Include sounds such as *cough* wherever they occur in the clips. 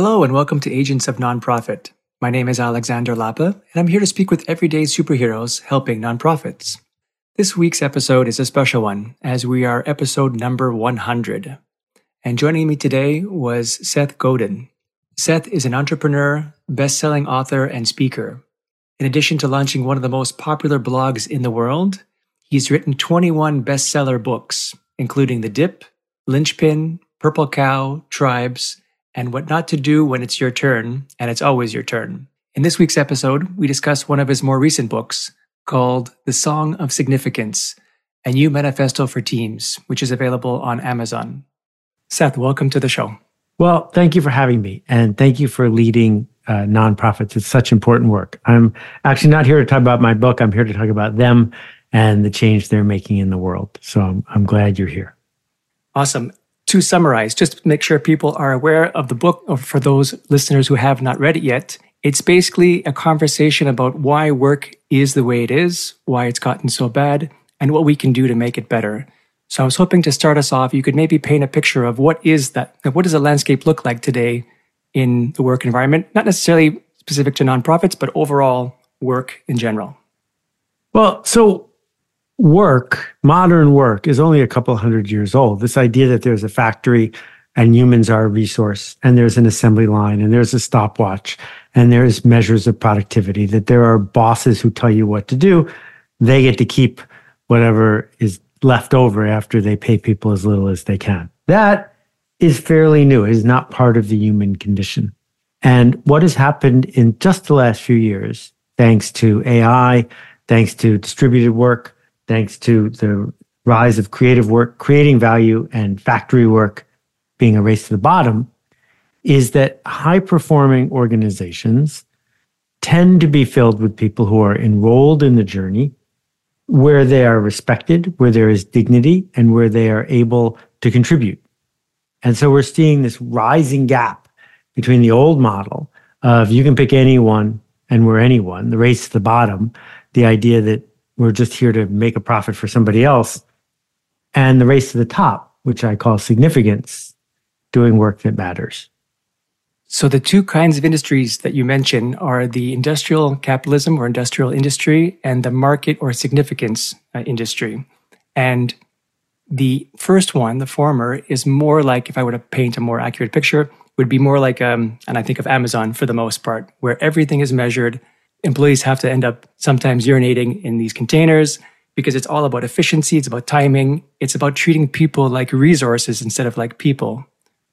Hello, and welcome to Agents of Nonprofit. My name is Alexander Lapa, and I'm here to speak with everyday superheroes helping nonprofits. This week's episode is a special one, as we are episode number 100. And joining me today was Seth Godin. Seth is an entrepreneur, best selling author, and speaker. In addition to launching one of the most popular blogs in the world, he's written 21 bestseller books, including The Dip, Linchpin, Purple Cow, Tribes, and what not to do when it's your turn, and it's always your turn. In this week's episode, we discuss one of his more recent books called The Song of Significance, a new manifesto for teams, which is available on Amazon. Seth, welcome to the show. Well, thank you for having me, and thank you for leading uh, nonprofits. It's such important work. I'm actually not here to talk about my book. I'm here to talk about them and the change they're making in the world. So I'm, I'm glad you're here. Awesome to summarize, just to make sure people are aware of the book, or for those listeners who have not read it yet, it's basically a conversation about why work is the way it is, why it's gotten so bad, and what we can do to make it better. So I was hoping to start us off. You could maybe paint a picture of what is that, what does the landscape look like today in the work environment? Not necessarily specific to nonprofits, but overall work in general. Well, so work, modern work, is only a couple hundred years old. This idea that there's a factory and humans are a resource, and there's an assembly line, and there's a stopwatch, and there's measures of productivity, that there are bosses who tell you what to do. They get to keep whatever is left over after they pay people as little as they can. That is fairly new. It is not part of the human condition. And what has happened in just the last few years, thanks to AI, thanks to distributed work, thanks to the rise of creative work, creating value, and factory work being a race to the bottom, is that high performing organizations tend to be filled with people who are enrolled in the journey, where they are respected, where there is dignity, and where they are able to contribute. And so we're seeing this rising gap between the old model of you can pick anyone and we're anyone, the race to the bottom, the idea that we're just here to make a profit for somebody else. And the race to the top, which I call significance, doing work that matters. So the two kinds of industries that you mentioned are the industrial capitalism or industrial industry and the market or significance uh, industry. And the first one, the former, is more like, if I were to paint a more accurate picture, would be more like, um, and I think of Amazon for the most part, where everything is measured employees have to end up sometimes urinating in these containers because it's all about efficiency, it's about timing, it's about treating people like resources instead of like people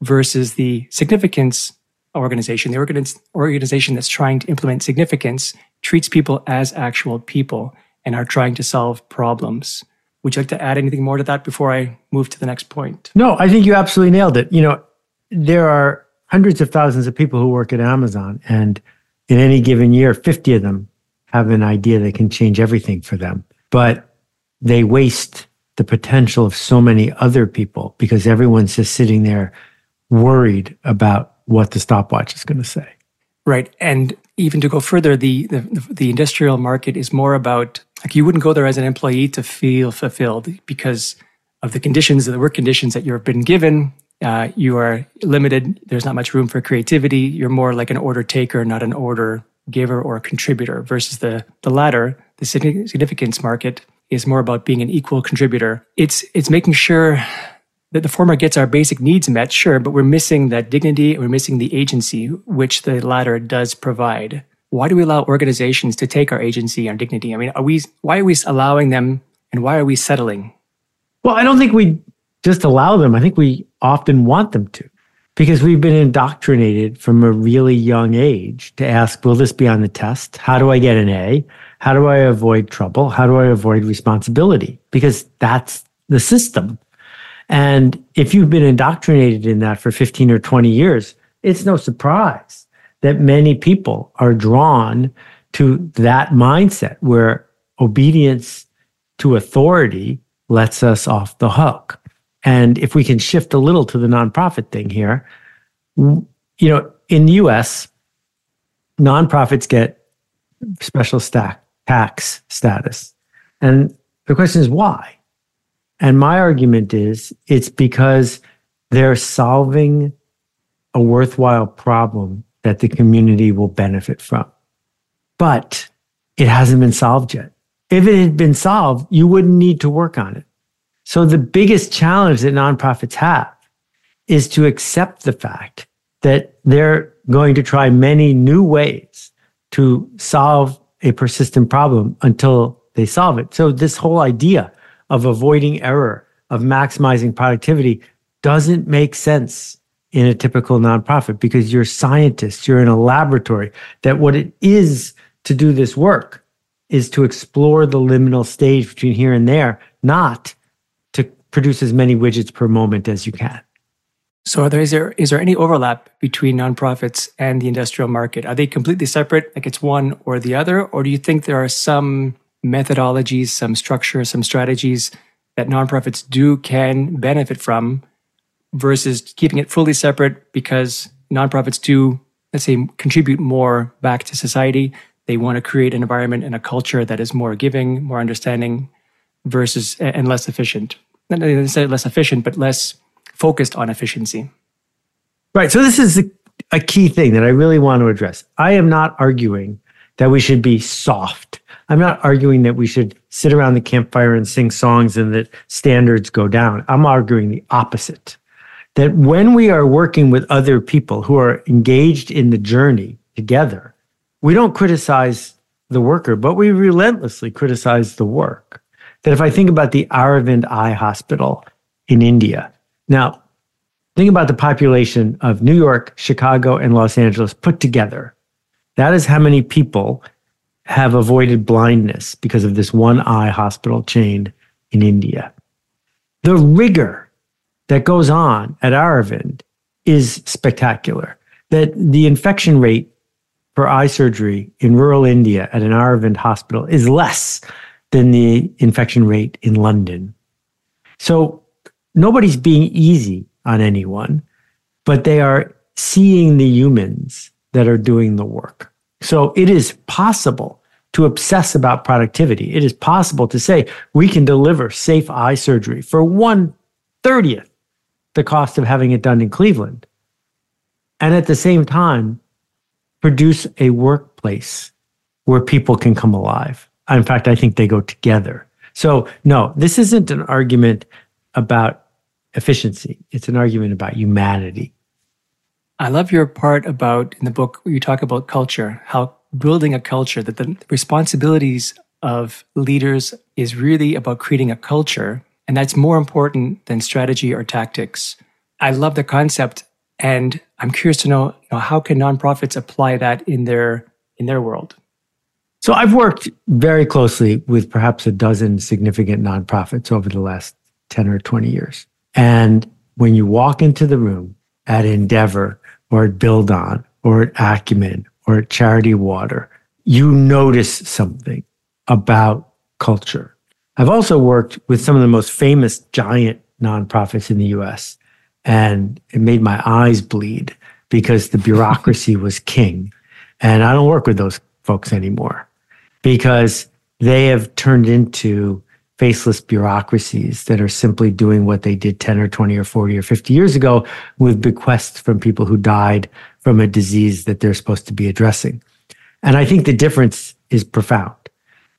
versus the significance organization, the organization that's trying to implement significance treats people as actual people and are trying to solve problems. Would you like to add anything more to that before I move to the next point? No, I think you absolutely nailed it. You know, there are hundreds of thousands of people who work at Amazon and in any given year, 50 of them have an idea that can change everything for them. But they waste the potential of so many other people because everyone's just sitting there worried about what the stopwatch is going to say. Right. And even to go further, the, the, the industrial market is more about like you wouldn't go there as an employee to feel fulfilled because of the conditions, the work conditions that you've been given, uh, you are limited. There's not much room for creativity. You're more like an order taker, not an order giver or contributor. Versus the the latter, the significance market is more about being an equal contributor. It's it's making sure that the former gets our basic needs met, sure, but we're missing that dignity, we're missing the agency, which the latter does provide. Why do we allow organizations to take our agency and dignity? I mean, are we why are we allowing them and why are we settling? Well, I don't think we just allow them. I think we often want them to because we've been indoctrinated from a really young age to ask, will this be on the test? How do I get an A? How do I avoid trouble? How do I avoid responsibility? Because that's the system. And if you've been indoctrinated in that for 15 or 20 years, it's no surprise that many people are drawn to that mindset where obedience to authority lets us off the hook. And if we can shift a little to the nonprofit thing here, you know, in the US, nonprofits get special stack tax status. And the question is why? And my argument is it's because they're solving a worthwhile problem that the community will benefit from. But it hasn't been solved yet. If it had been solved, you wouldn't need to work on it. So the biggest challenge that nonprofits have is to accept the fact that they're going to try many new ways to solve a persistent problem until they solve it. So this whole idea of avoiding error, of maximizing productivity doesn't make sense in a typical nonprofit because you're scientists, you're in a laboratory, that what it is to do this work is to explore the liminal stage between here and there, not produce as many widgets per moment as you can. So, there, is there is there any overlap between nonprofits and the industrial market? Are they completely separate, like it's one or the other, or do you think there are some methodologies, some structures, some strategies that nonprofits do can benefit from, versus keeping it fully separate because nonprofits do, let's say, contribute more back to society. They want to create an environment and a culture that is more giving, more understanding, versus and less efficient. Not necessarily less efficient, but less focused on efficiency. Right. So this is a, a key thing that I really want to address. I am not arguing that we should be soft. I'm not arguing that we should sit around the campfire and sing songs and that standards go down. I'm arguing the opposite. That when we are working with other people who are engaged in the journey together, we don't criticize the worker, but we relentlessly criticize the work. That if I think about the Aravind Eye Hospital in India, now, think about the population of New York, Chicago, and Los Angeles put together. That is how many people have avoided blindness because of this one eye hospital chain in India. The rigor that goes on at Aravind is spectacular. That the infection rate for eye surgery in rural India at an Aravind hospital is less than the infection rate in London. So nobody's being easy on anyone, but they are seeing the humans that are doing the work. So it is possible to obsess about productivity. It is possible to say we can deliver safe eye surgery for one thirtieth the cost of having it done in Cleveland. And at the same time, produce a workplace where people can come alive. In fact, I think they go together. So, no, this isn't an argument about efficiency. It's an argument about humanity. I love your part about in the book you talk about culture, how building a culture, that the responsibilities of leaders is really about creating a culture. And that's more important than strategy or tactics. I love the concept. And I'm curious to know, you know how can nonprofits apply that in their in their world? So I've worked very closely with perhaps a dozen significant nonprofits over the last 10 or 20 years. And when you walk into the room at Endeavor or at Build On or at Acumen or at Charity Water, you notice something about culture. I've also worked with some of the most famous giant nonprofits in the US, and it made my eyes bleed because the bureaucracy *laughs* was king. And I don't work with those folks anymore because they have turned into faceless bureaucracies that are simply doing what they did 10 or 20 or 40 or 50 years ago with bequests from people who died from a disease that they're supposed to be addressing. And I think the difference is profound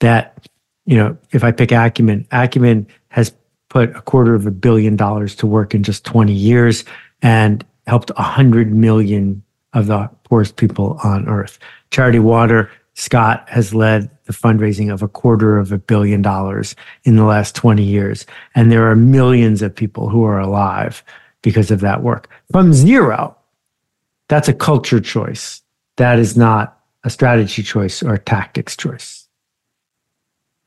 that, you know, if I pick Acumen, Acumen has put a quarter of a billion dollars to work in just 20 years and helped 100 million of the poorest people on earth. Charity Water Scott has led the fundraising of a quarter of a billion dollars in the last 20 years. And there are millions of people who are alive because of that work. From zero, that's a culture choice. That is not a strategy choice or a tactics choice.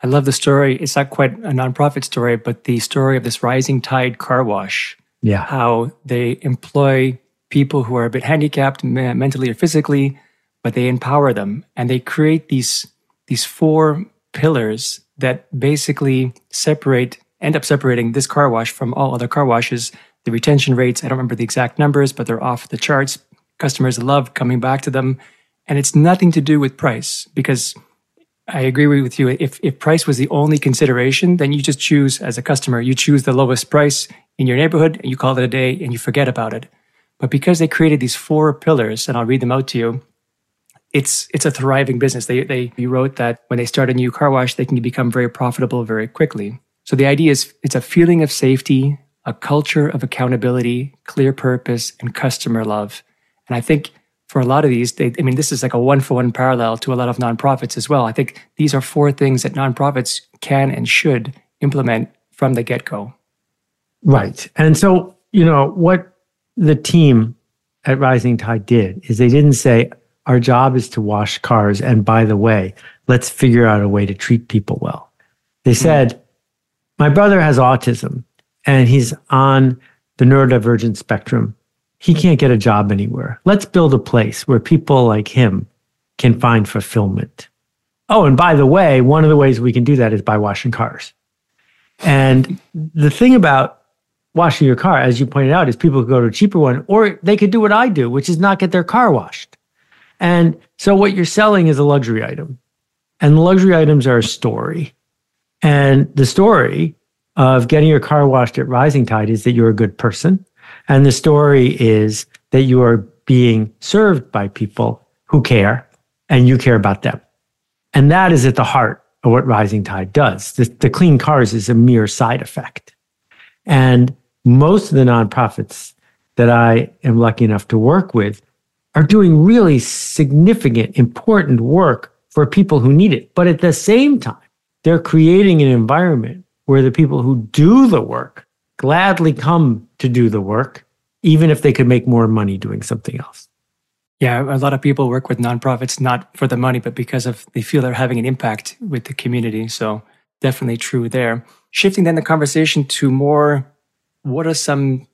I love the story. It's not quite a nonprofit story, but the story of this rising tide car wash. Yeah. How they employ people who are a bit handicapped mentally or physically but they empower them and they create these these four pillars that basically separate end up separating this car wash from all other car washes. The retention rates i don't remember the exact numbers but they're off the charts. Customers love coming back to them. And it's nothing to do with price because i agree with you. If, if price was the only consideration then you just choose as a customer you choose the lowest price in your neighborhood and you call it a day and you forget about it. But because they created these four pillars, and I'll read them out to you, it's it's a thriving business. They they you wrote that when they start a new car wash, they can become very profitable very quickly. So the idea is it's a feeling of safety, a culture of accountability, clear purpose, and customer love. And I think for a lot of these, they, I mean, this is like a one for one parallel to a lot of nonprofits as well. I think these are four things that nonprofits can and should implement from the get go. Right. And so, you know, what the team at Rising Tide did is they didn't say, our job is to wash cars. And by the way, let's figure out a way to treat people well. They hmm. said, my brother has autism and he's on the neurodivergent spectrum. He can't get a job anywhere. Let's build a place where people like him can find fulfillment. Oh, and by the way, one of the ways we can do that is by washing cars. And the thing about washing your car, as you pointed out, is people could go to a cheaper one, or they could do what I do, which is not get their car washed. And so what you're selling is a luxury item. And luxury items are a story. And the story of getting your car washed at Rising Tide is that you're a good person. And the story is that you are being served by people who care and you care about them. And that is at the heart of what Rising Tide does. The, the clean cars is a mere side effect. And most of the nonprofits that I am lucky enough to work with are doing really significant, important work for people who need it. But at the same time, they're creating an environment where the people who do the work gladly come to do the work, even if they could make more money doing something else. Yeah, a lot of people work with nonprofits not for the money, but because of they feel they're having an impact with the community. So definitely true there. Shifting then the conversation to more what are some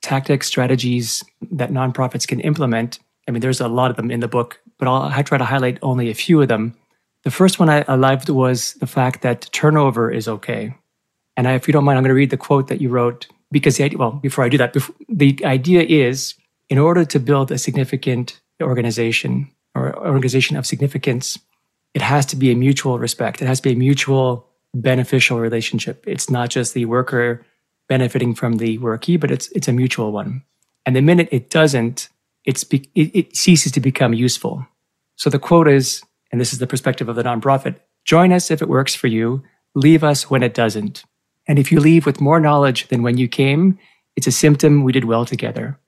tactics, strategies that nonprofits can implement? I mean, there's a lot of them in the book, but I'll I try to highlight only a few of them. The first one I, I loved was the fact that turnover is okay. And I, if you don't mind, I'm going to read the quote that you wrote because the idea, well, before I do that, the idea is in order to build a significant organization or organization of significance, it has to be a mutual respect. It has to be a mutual beneficial relationship. It's not just the worker benefiting from the workee, but it's it's a mutual one. And the minute it doesn't, it's be, it, it ceases to become useful. So the quote is, and this is the perspective of the nonprofit: "Join us if it works for you. Leave us when it doesn't. And if you leave with more knowledge than when you came, it's a symptom we did well together.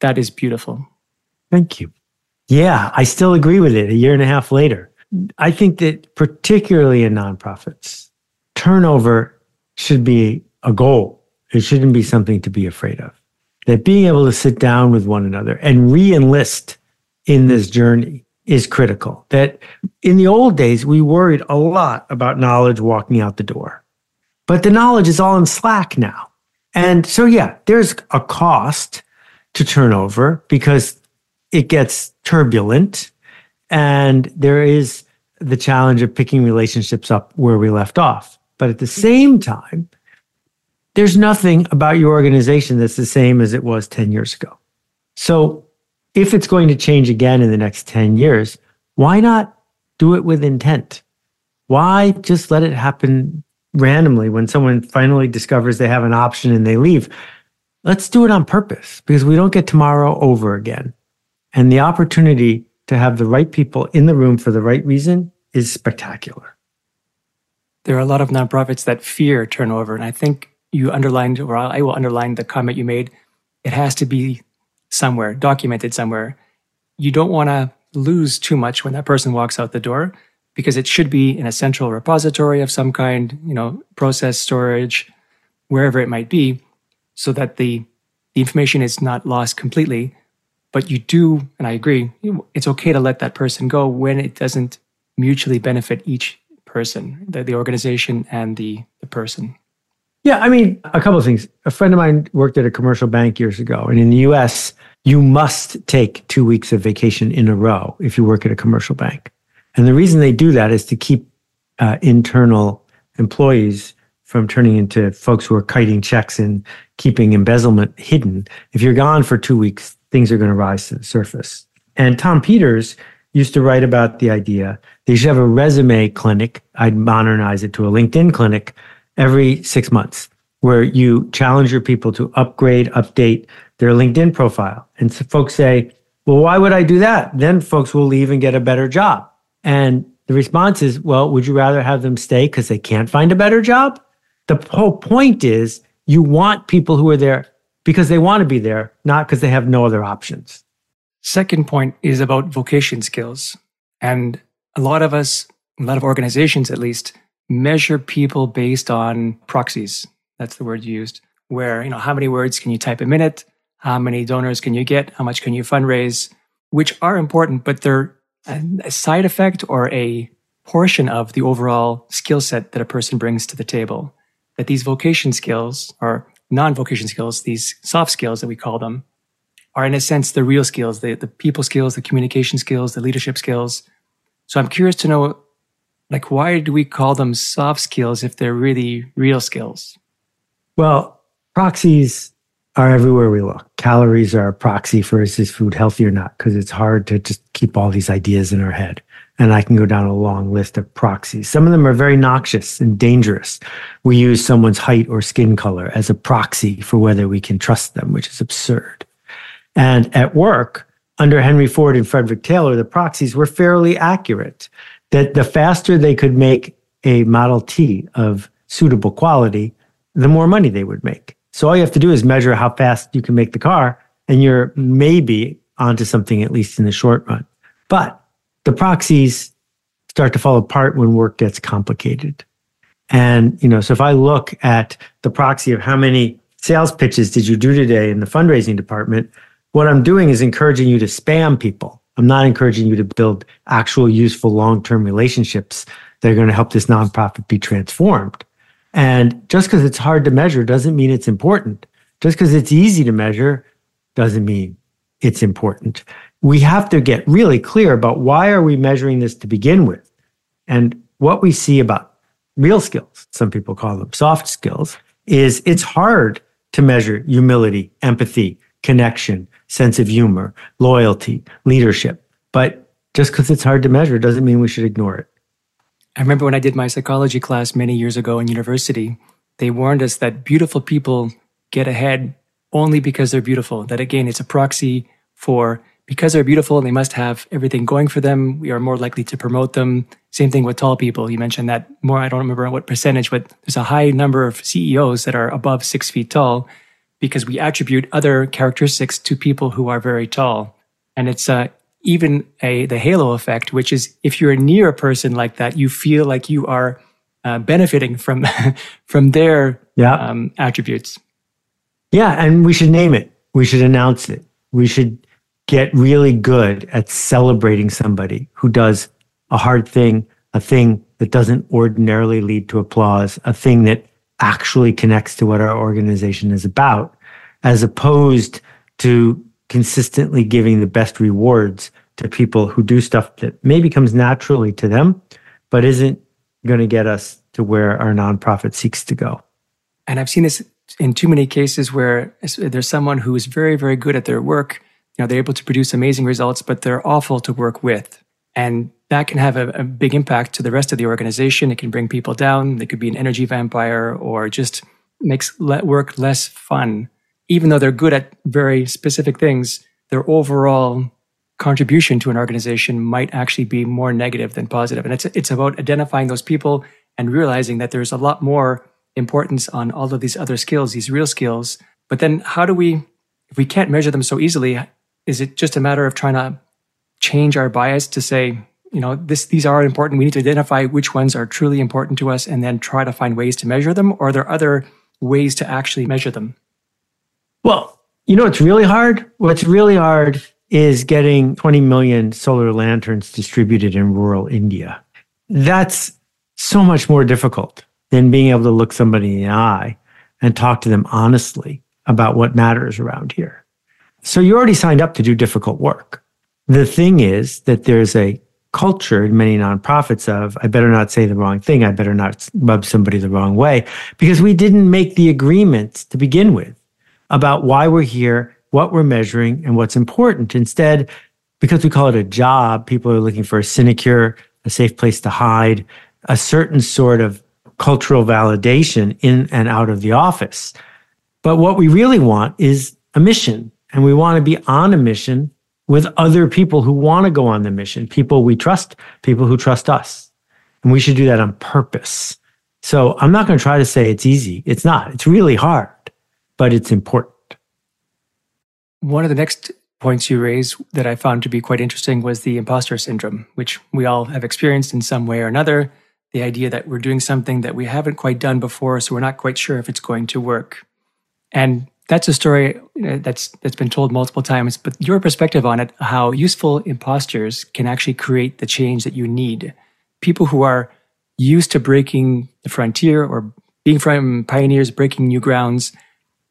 That is beautiful." Thank you. Yeah, I still agree with it a year and a half later. I think that particularly in nonprofits, turnover should be a goal. It shouldn't be something to be afraid of. That being able to sit down with one another and re enlist in this journey is critical. That in the old days, we worried a lot about knowledge walking out the door, but the knowledge is all in Slack now. And so, yeah, there's a cost to turnover because it gets turbulent and there is the challenge of picking relationships up where we left off. But at the same time, there's nothing about your organization that's the same as it was 10 years ago. So if it's going to change again in the next 10 years, why not do it with intent? Why just let it happen randomly when someone finally discovers they have an option and they leave? Let's do it on purpose because we don't get tomorrow over again. And the opportunity to have the right people in the room for the right reason is spectacular. There are a lot of nonprofits that fear turnover. And I think you underlined, or I will underline the comment you made. It has to be somewhere, documented somewhere. You don't want to lose too much when that person walks out the door because it should be in a central repository of some kind, you know, process storage, wherever it might be, so that the, the information is not lost completely but you do, and I agree, it's okay to let that person go when it doesn't mutually benefit each person, the, the organization and the, the person. Yeah, I mean, a couple of things. A friend of mine worked at a commercial bank years ago, and in the US, you must take two weeks of vacation in a row if you work at a commercial bank. And the reason they do that is to keep uh, internal employees from turning into folks who are kiting checks and keeping embezzlement hidden. If you're gone for two weeks, things are going to rise to the surface. And Tom Peters used to write about the idea they should have a resume clinic. I'd modernize it to a LinkedIn clinic every six months where you challenge your people to upgrade, update their LinkedIn profile. And so folks say, well, why would I do that? Then folks will leave and get a better job. And the response is, well, would you rather have them stay because they can't find a better job? The whole point is you want people who are there because they want to be there, not because they have no other options. Second point is about vocation skills. And a lot of us, a lot of organizations at least, measure people based on proxies. That's the word used, where, you know, how many words can you type a minute? How many donors can you get? How much can you fundraise? Which are important, but they're a side effect or a portion of the overall skill set that a person brings to the table. That these vocation skills or non vocation skills, these soft skills that we call them, are in a sense the real skills, the, the people skills, the communication skills, the leadership skills. So I'm curious to know, like, why do we call them soft skills if they're really real skills? Well, proxies are everywhere we look. Calories are a proxy for is this food healthy or not? Because it's hard to just keep all these ideas in our head. And I can go down a long list of proxies. Some of them are very noxious and dangerous. We use someone's height or skin color as a proxy for whether we can trust them, which is absurd. And at work, under Henry Ford and Frederick Taylor, the proxies were fairly accurate. That the faster they could make a Model T of suitable quality, the more money they would make. So all you have to do is measure how fast you can make the car, and you're maybe onto something at least in the short run. But the proxies start to fall apart when work gets complicated. And, you know, so if I look at the proxy of how many sales pitches did you do today in the fundraising department, what I'm doing is encouraging you to spam people. I'm not encouraging you to build actual useful long-term relationships that are going to help this nonprofit be transformed. And just because it's hard to measure doesn't mean it's important. Just because it's easy to measure doesn't mean it's important. We have to get really clear about why are we measuring this to begin with? And what we see about real skills, some people call them soft skills, is it's hard to measure humility, empathy, connection, sense of humor, loyalty, leadership. But just because it's hard to measure doesn't mean we should ignore it. I remember when I did my psychology class many years ago in university, they warned us that beautiful people get ahead only because they're beautiful. That again, it's a proxy for because they're beautiful, and they must have everything going for them. We are more likely to promote them. Same thing with tall people. You mentioned that more, I don't remember what percentage, but there's a high number of CEOs that are above six feet tall because we attribute other characteristics to people who are very tall. And it's uh, even a the halo effect, which is if you're near a person like that, you feel like you are uh, benefiting from *laughs* from their yeah. um, attributes. Yeah, and we should name it. We should announce it. We should get really good at celebrating somebody who does a hard thing, a thing that doesn't ordinarily lead to applause, a thing that actually connects to what our organization is about, as opposed to consistently giving the best rewards to people who do stuff that maybe comes naturally to them, but isn't going to get us to where our nonprofit seeks to go. And I've seen this in too many cases where there's someone who is very, very good at their work. You know, they're able to produce amazing results, but they're awful to work with. And that can have a, a, big impact to the rest of the organization. It can bring people down. They could be an energy vampire or just makes work less fun even though they're good at very specific things, their overall contribution to an organization might actually be more negative than positive. And it's, it's about identifying those people and realizing that there's a lot more importance on all of these other skills, these real skills. But then how do we, if we can't measure them so easily, is it just a matter of trying to change our bias to say, you know, this, these are important. We need to identify which ones are truly important to us and then try to find ways to measure them? Or are there other ways to actually measure them? Well, you know what's really hard? What's really hard is getting 20 million solar lanterns distributed in rural India. That's so much more difficult than being able to look somebody in the eye and talk to them honestly about what matters around here. So you already signed up to do difficult work. The thing is that there's a culture in many nonprofits of I better not say the wrong thing, I better not rub somebody the wrong way because we didn't make the agreements to begin with about why we're here, what we're measuring, and what's important. Instead, because we call it a job, people are looking for a sinecure, a safe place to hide, a certain sort of cultural validation in and out of the office. But what we really want is a mission. And we want to be on a mission with other people who want to go on the mission, people we trust, people who trust us. And we should do that on purpose. So I'm not going to try to say it's easy. It's not. It's really hard, but it's important. One of the next points you raised that I found to be quite interesting was the imposter syndrome, which we all have experienced in some way or another. The idea that we're doing something that we haven't quite done before, so we're not quite sure if it's going to work. And that's a story that's that's been told multiple times but your perspective on it how useful imposters can actually create the change that you need. People who are used to breaking the frontier or being from pioneers breaking new grounds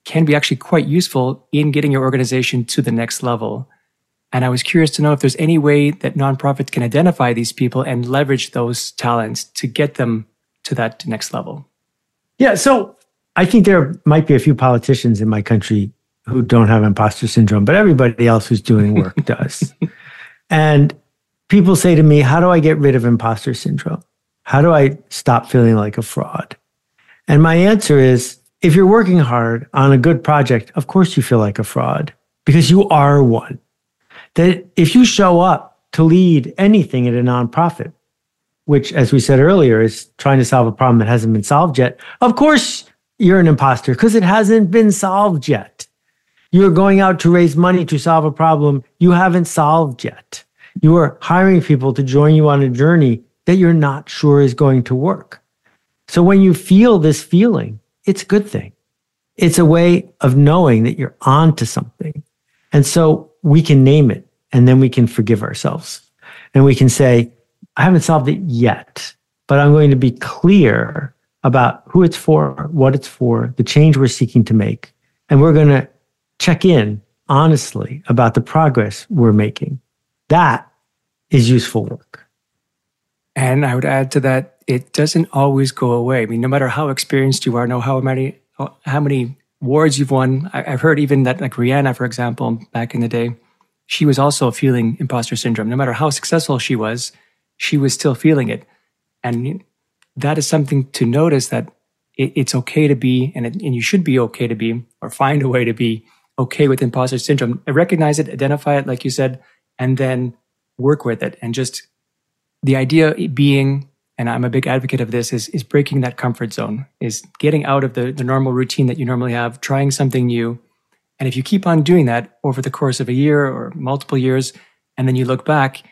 can be actually quite useful in getting your organization to the next level. And i was curious to know if there's any way that nonprofits can identify these people and leverage those talents to get them to that next level. Yeah so I think there might be a few politicians in my country who don't have imposter syndrome, but everybody else who's doing work *laughs* does. And people say to me, How do I get rid of imposter syndrome? How do I stop feeling like a fraud? And my answer is if you're working hard on a good project, of course you feel like a fraud because you are one. That if you show up to lead anything at a nonprofit, which, as we said earlier, is trying to solve a problem that hasn't been solved yet, of course you're an imposter because it hasn't been solved yet. You're going out to raise money to solve a problem you haven't solved yet. You are hiring people to join you on a journey that you're not sure is going to work. So when you feel this feeling, it's a good thing. It's a way of knowing that you're on to something. And so we can name it and then we can forgive ourselves. And we can say, I haven't solved it yet, but I'm going to be clear about who it's for, what it's for, the change we're seeking to make. And we're going to check in honestly about the progress we're making. That is useful work. And I would add to that, it doesn't always go away. I mean, no matter how experienced you are, know how many how many awards you've won. I, have heard even that, like Rihanna, for example, back in the day, she was also feeling imposter syndrome. No matter how successful she was, she was still feeling it. And that is something to notice that it, it's okay to be, and, it, and you should be okay to be, or find a way to be okay with imposter syndrome. Recognize it, identify it, like you said, and then work with it. And just the idea being, and I'm a big advocate of this, is, is breaking that comfort zone, is getting out of the, the normal routine that you normally have, trying something new. And if you keep on doing that over the course of a year or multiple years, and then you look back,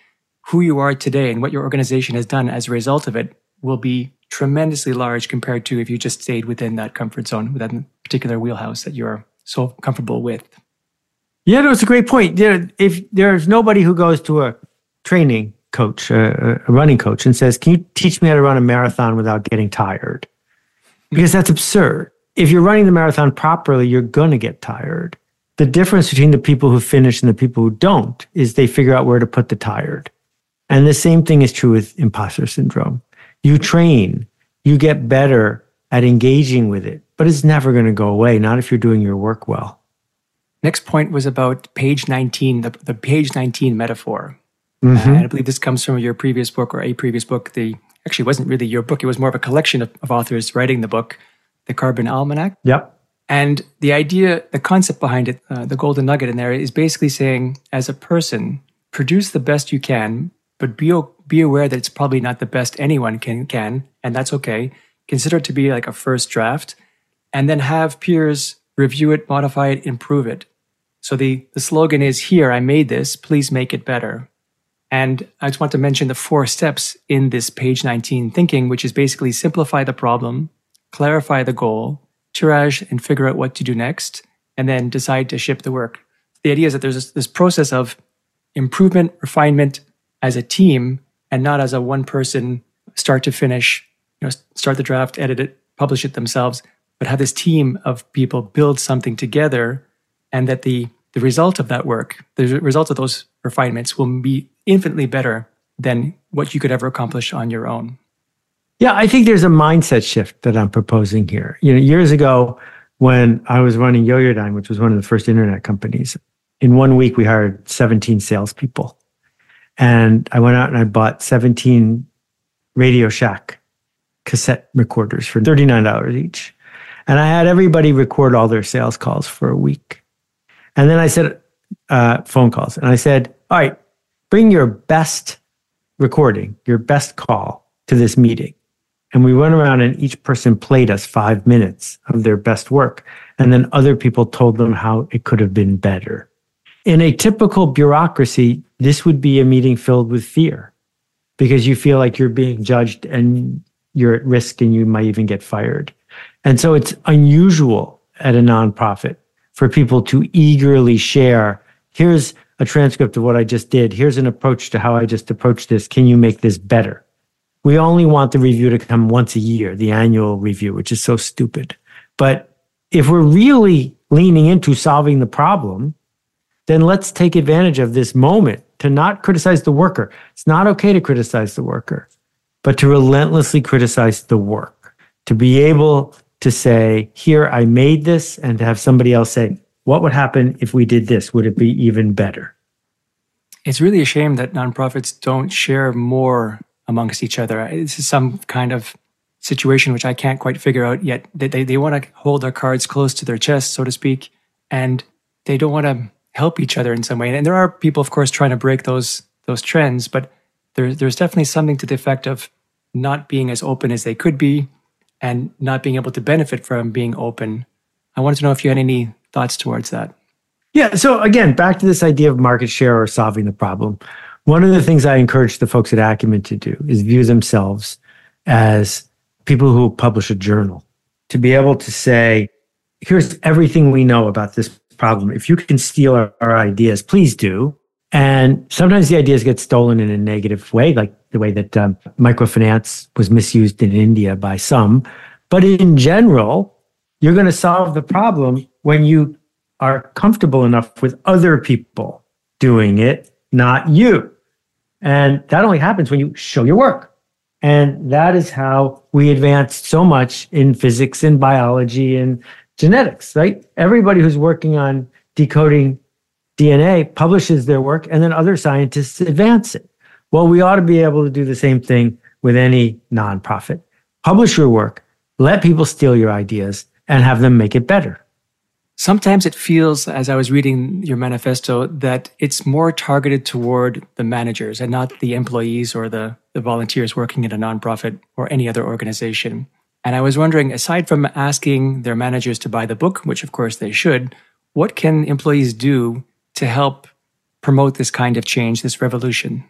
who you are today and what your organization has done as a result of it will be tremendously large compared to if you just stayed within that comfort zone, within that particular wheelhouse that you're so comfortable with. Yeah, no, it's a great point. If there's nobody who goes to a training coach, a, a running coach, and says, "Can you teach me how to run a marathon without getting tired?" Because that's absurd. If you're running the marathon properly, you're going to get tired. The difference between the people who finish and the people who don't is they figure out where to put the tired. And the same thing is true with imposter syndrome. You train, you get better at engaging with it, but it's never going to go away, not if you're doing your work well. Next point was about page 19, the, the page 19 metaphor. Mm-hmm. Uh, I believe this comes from your previous book or a previous book. The actually wasn't really your book; it was more of a collection of, of authors writing the book, the Carbon Almanac. Yep. And the idea, the concept behind it, uh, the golden nugget in there is basically saying, as a person, produce the best you can, but be be aware that it's probably not the best anyone can can, and that's okay. Consider it to be like a first draft, and then have peers review it, modify it, improve it. So the the slogan is here. I made this. Please make it better. And I just want to mention the four steps in this page 19 thinking, which is basically simplify the problem, clarify the goal, triage and figure out what to do next, and then decide to ship the work. The idea is that there's this, this process of improvement, refinement as a team and not as a one person start to finish, you know, start the draft, edit it, publish it themselves, but have this team of people build something together and that the the result of that work, the result of those refinements will be infinitely better than what you could ever accomplish on your own. Yeah, I think there's a mindset shift that I'm proposing here. You know, years ago when I was running Yoyodyne, which was one of the first internet companies, in one week we hired 17 salespeople. And I went out and I bought 17 Radio Shack cassette recorders for $39 each. And I had everybody record all their sales calls for a week. And then I said, uh, phone calls. And I said, all right, bring your best recording, your best call to this meeting. And we went around and each person played us five minutes of their best work. And then other people told them how it could have been better. In a typical bureaucracy, this would be a meeting filled with fear because you feel like you're being judged and you're at risk and you might even get fired. And so it's unusual at a nonprofit for people to eagerly share here's a transcript of what I just did. Here's an approach to how I just approached this. Can you make this better? We only want the review to come once a year, the annual review, which is so stupid. But if we're really leaning into solving the problem, then let's take advantage of this moment to not criticize the worker. It's not okay to criticize the worker, but to relentlessly criticize the work, to be able to say, here, I made this, and to have somebody else say, what would happen if we did this? Would it be even better? It's really a shame that nonprofits don't share more amongst each other. This is some kind of situation which I can't quite figure out yet. They, they, they want to hold their cards close to their chest, so to speak, and they don't want to help each other in some way. And there are people, of course, trying to break those those trends, but there, there's definitely something to the effect of not being as open as they could be and not being able to benefit from being open. I wanted to know if you had any thoughts towards that. Yeah. So again, back to this idea of market share or solving the problem. One of the things I encourage the folks at Acumen to do is view themselves as people who publish a journal, to be able to say, here's everything we know about this problem. If you can steal our, our ideas, please do. And sometimes the ideas get stolen in a negative way, like the way that um, microfinance was misused in India by some. But in general, you're going to solve the problem when you are comfortable enough with other people doing it, not you. And that only happens when you show your work. And that is how we advanced so much in physics and biology and genetics, right? Everybody who's working on decoding DNA publishes their work and then other scientists advance it. Well, we ought to be able to do the same thing with any nonprofit. Publish your work, let people steal your ideas, and have them make it better. Sometimes it feels, as I was reading your manifesto, that it's more targeted toward the managers and not the employees or the, the volunteers working in a nonprofit or any other organization. And I was wondering, aside from asking their managers to buy the book, which of course they should, what can employees do to help promote this kind of change, this revolution?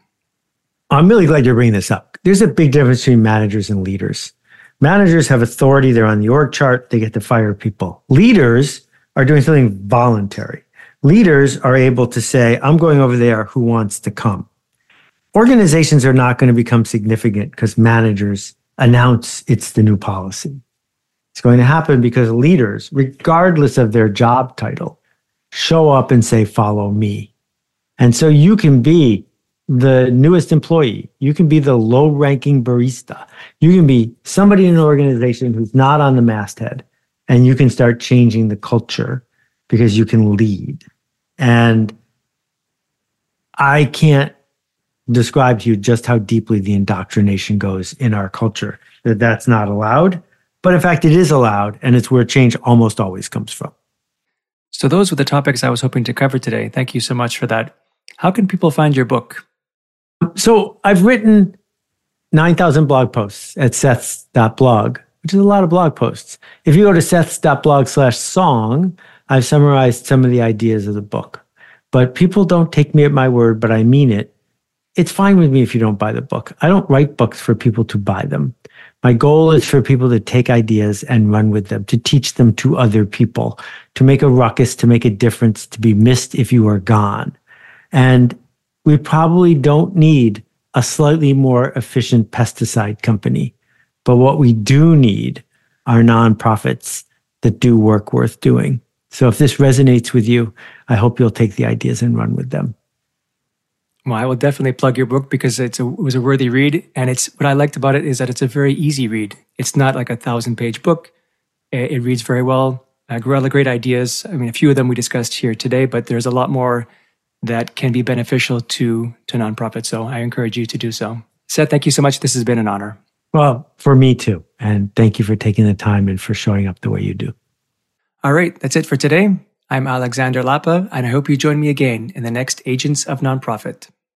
I'm really glad you're bringing this up. There's a big difference between managers and leaders. Managers have authority, they're on the org chart, they get to fire people. Leaders are doing something voluntary. Leaders are able to say, I'm going over there, who wants to come? Organizations are not going to become significant because managers announce it's the new policy. It's going to happen because leaders, regardless of their job title, show up and say, Follow me. And so you can be the newest employee. You can be the low ranking barista. You can be somebody in an organization who's not on the masthead and you can start changing the culture because you can lead. And I can't describe to you just how deeply the indoctrination goes in our culture that that's not allowed. But in fact, it is allowed, and it's where change almost always comes from. So, those were the topics I was hoping to cover today. Thank you so much for that. How can people find your book? So, I've written 9,000 blog posts at seths.blog which is a lot of blog posts. If you go to seths.blog slash song, I've summarized some of the ideas of the book. But people don't take me at my word, but I mean it. It's fine with me if you don't buy the book. I don't write books for people to buy them. My goal is for people to take ideas and run with them, to teach them to other people, to make a ruckus, to make a difference, to be missed if you are gone. And we probably don't need a slightly more efficient pesticide company. But what we do need are nonprofits that do work worth doing. So if this resonates with you, I hope you'll take the ideas and run with them. Well, I will definitely plug your book because it's a, it was a worthy read. And it's what I liked about it is that it's a very easy read. It's not like a thousand page book. It, it reads very well. Uh, Gorilla, great ideas. I mean, a few of them we discussed here today, but there's a lot more that can be beneficial to to nonprofits. So I encourage you to do so. Seth, thank you so much. This has been an honor. Well, for me too. And thank you for taking the time and for showing up the way you do. All right. That's it for today. I'm Alexander Lapa, and I hope you join me again in the next Agents of Nonprofit.